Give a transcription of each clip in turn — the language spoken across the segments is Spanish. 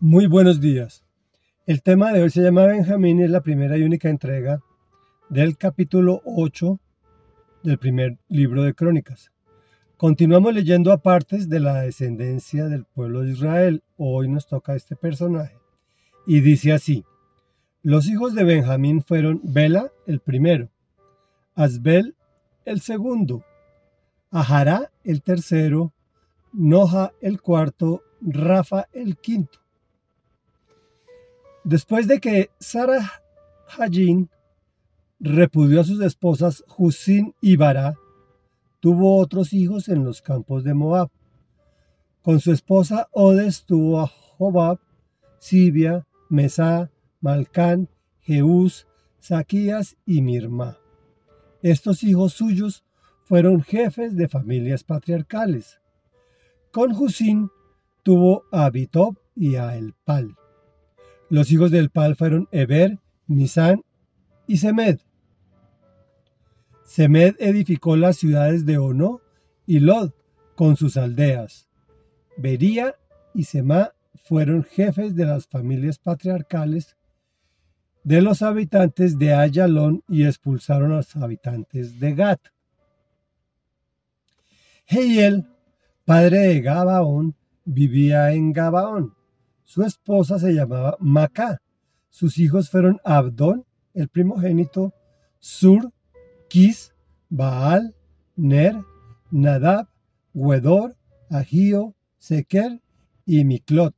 Muy buenos días. El tema de hoy se llama Benjamín y es la primera y única entrega del capítulo 8 del primer libro de Crónicas. Continuamos leyendo apartes de la descendencia del pueblo de Israel. Hoy nos toca este personaje. Y dice así, los hijos de Benjamín fueron Bela el primero, Asbel el segundo, Ahará el tercero, Noja el cuarto, Rafa el quinto. Después de que Sarah Hajin repudió a sus esposas Husin y Bará, tuvo otros hijos en los campos de Moab. Con su esposa Odes tuvo a Jobab, Sibia, Mesá, Malcán, Jeús, Saquías y Mirma. Estos hijos suyos fueron jefes de familias patriarcales. Con Husín tuvo a Abitob y a Elpal. Los hijos del Pal fueron Eber, Nisán y Semed. Semed edificó las ciudades de Ono y Lod con sus aldeas. Bería y Semá fueron jefes de las familias patriarcales de los habitantes de Ayalón y expulsaron a los habitantes de Gat. Heiel, padre de Gabaón, vivía en Gabaón. Su esposa se llamaba Macá. Sus hijos fueron Abdón, el primogénito, Sur, Kis, Baal, Ner, Nadab, Wedor, Agío, Seker y Miklot,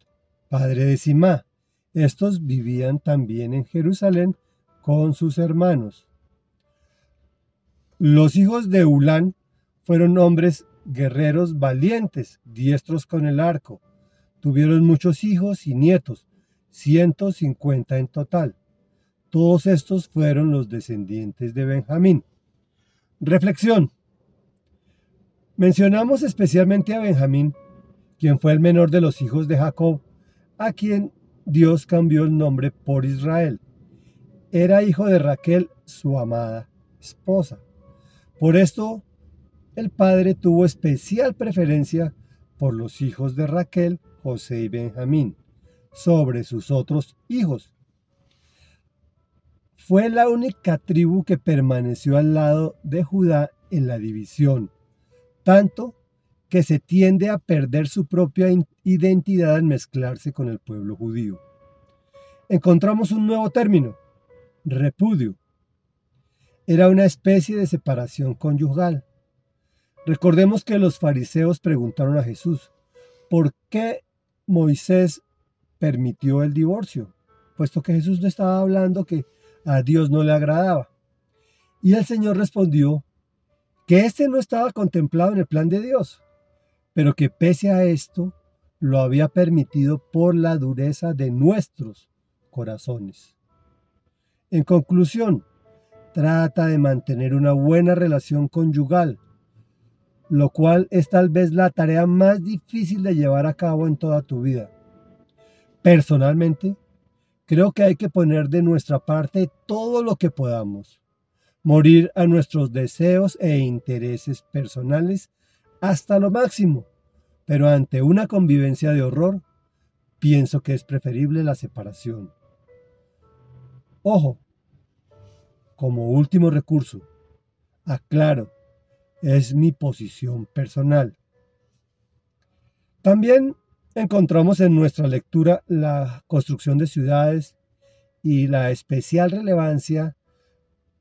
padre de Simá. Estos vivían también en Jerusalén con sus hermanos. Los hijos de Ulán fueron hombres guerreros valientes, diestros con el arco. Tuvieron muchos hijos y nietos, 150 en total. Todos estos fueron los descendientes de Benjamín. Reflexión. Mencionamos especialmente a Benjamín, quien fue el menor de los hijos de Jacob, a quien Dios cambió el nombre por Israel. Era hijo de Raquel, su amada esposa. Por esto, el padre tuvo especial preferencia por los hijos de Raquel José y Benjamín, sobre sus otros hijos. Fue la única tribu que permaneció al lado de Judá en la división, tanto que se tiende a perder su propia identidad al mezclarse con el pueblo judío. Encontramos un nuevo término, repudio. Era una especie de separación conyugal. Recordemos que los fariseos preguntaron a Jesús, ¿por qué Moisés permitió el divorcio, puesto que Jesús no estaba hablando que a Dios no le agradaba. Y el Señor respondió que este no estaba contemplado en el plan de Dios, pero que pese a esto lo había permitido por la dureza de nuestros corazones. En conclusión, trata de mantener una buena relación conyugal, lo cual es tal vez la tarea más difícil de llevar a cabo en toda tu vida. Personalmente, creo que hay que poner de nuestra parte todo lo que podamos, morir a nuestros deseos e intereses personales hasta lo máximo, pero ante una convivencia de horror, pienso que es preferible la separación. Ojo, como último recurso, aclaro, es mi posición personal. También encontramos en nuestra lectura la construcción de ciudades y la especial relevancia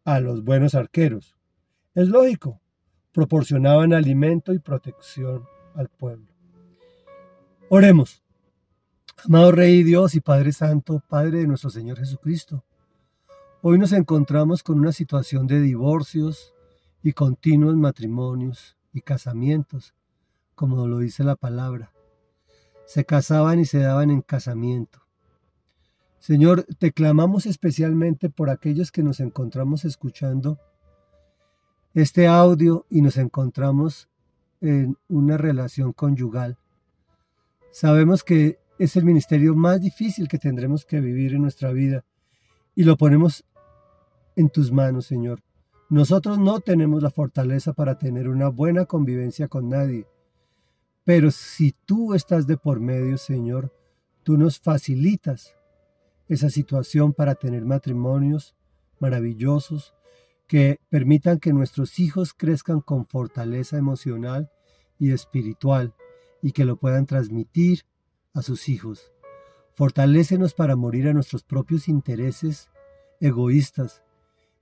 a los buenos arqueros. Es lógico, proporcionaban alimento y protección al pueblo. Oremos. Amado Rey Dios y Padre Santo, Padre de nuestro Señor Jesucristo, hoy nos encontramos con una situación de divorcios, y continuos matrimonios y casamientos, como lo dice la palabra. Se casaban y se daban en casamiento. Señor, te clamamos especialmente por aquellos que nos encontramos escuchando este audio y nos encontramos en una relación conyugal. Sabemos que es el ministerio más difícil que tendremos que vivir en nuestra vida y lo ponemos en tus manos, Señor. Nosotros no tenemos la fortaleza para tener una buena convivencia con nadie. Pero si tú estás de por medio, Señor, tú nos facilitas esa situación para tener matrimonios maravillosos que permitan que nuestros hijos crezcan con fortaleza emocional y espiritual y que lo puedan transmitir a sus hijos. Fortalécenos para morir a nuestros propios intereses egoístas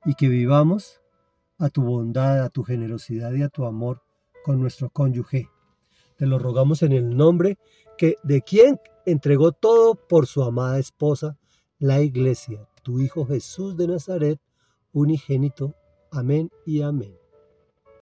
y que vivamos a tu bondad, a tu generosidad y a tu amor con nuestro cónyuge. Te lo rogamos en el nombre que de quien entregó todo por su amada esposa, la iglesia, tu Hijo Jesús de Nazaret, unigénito. Amén y amén.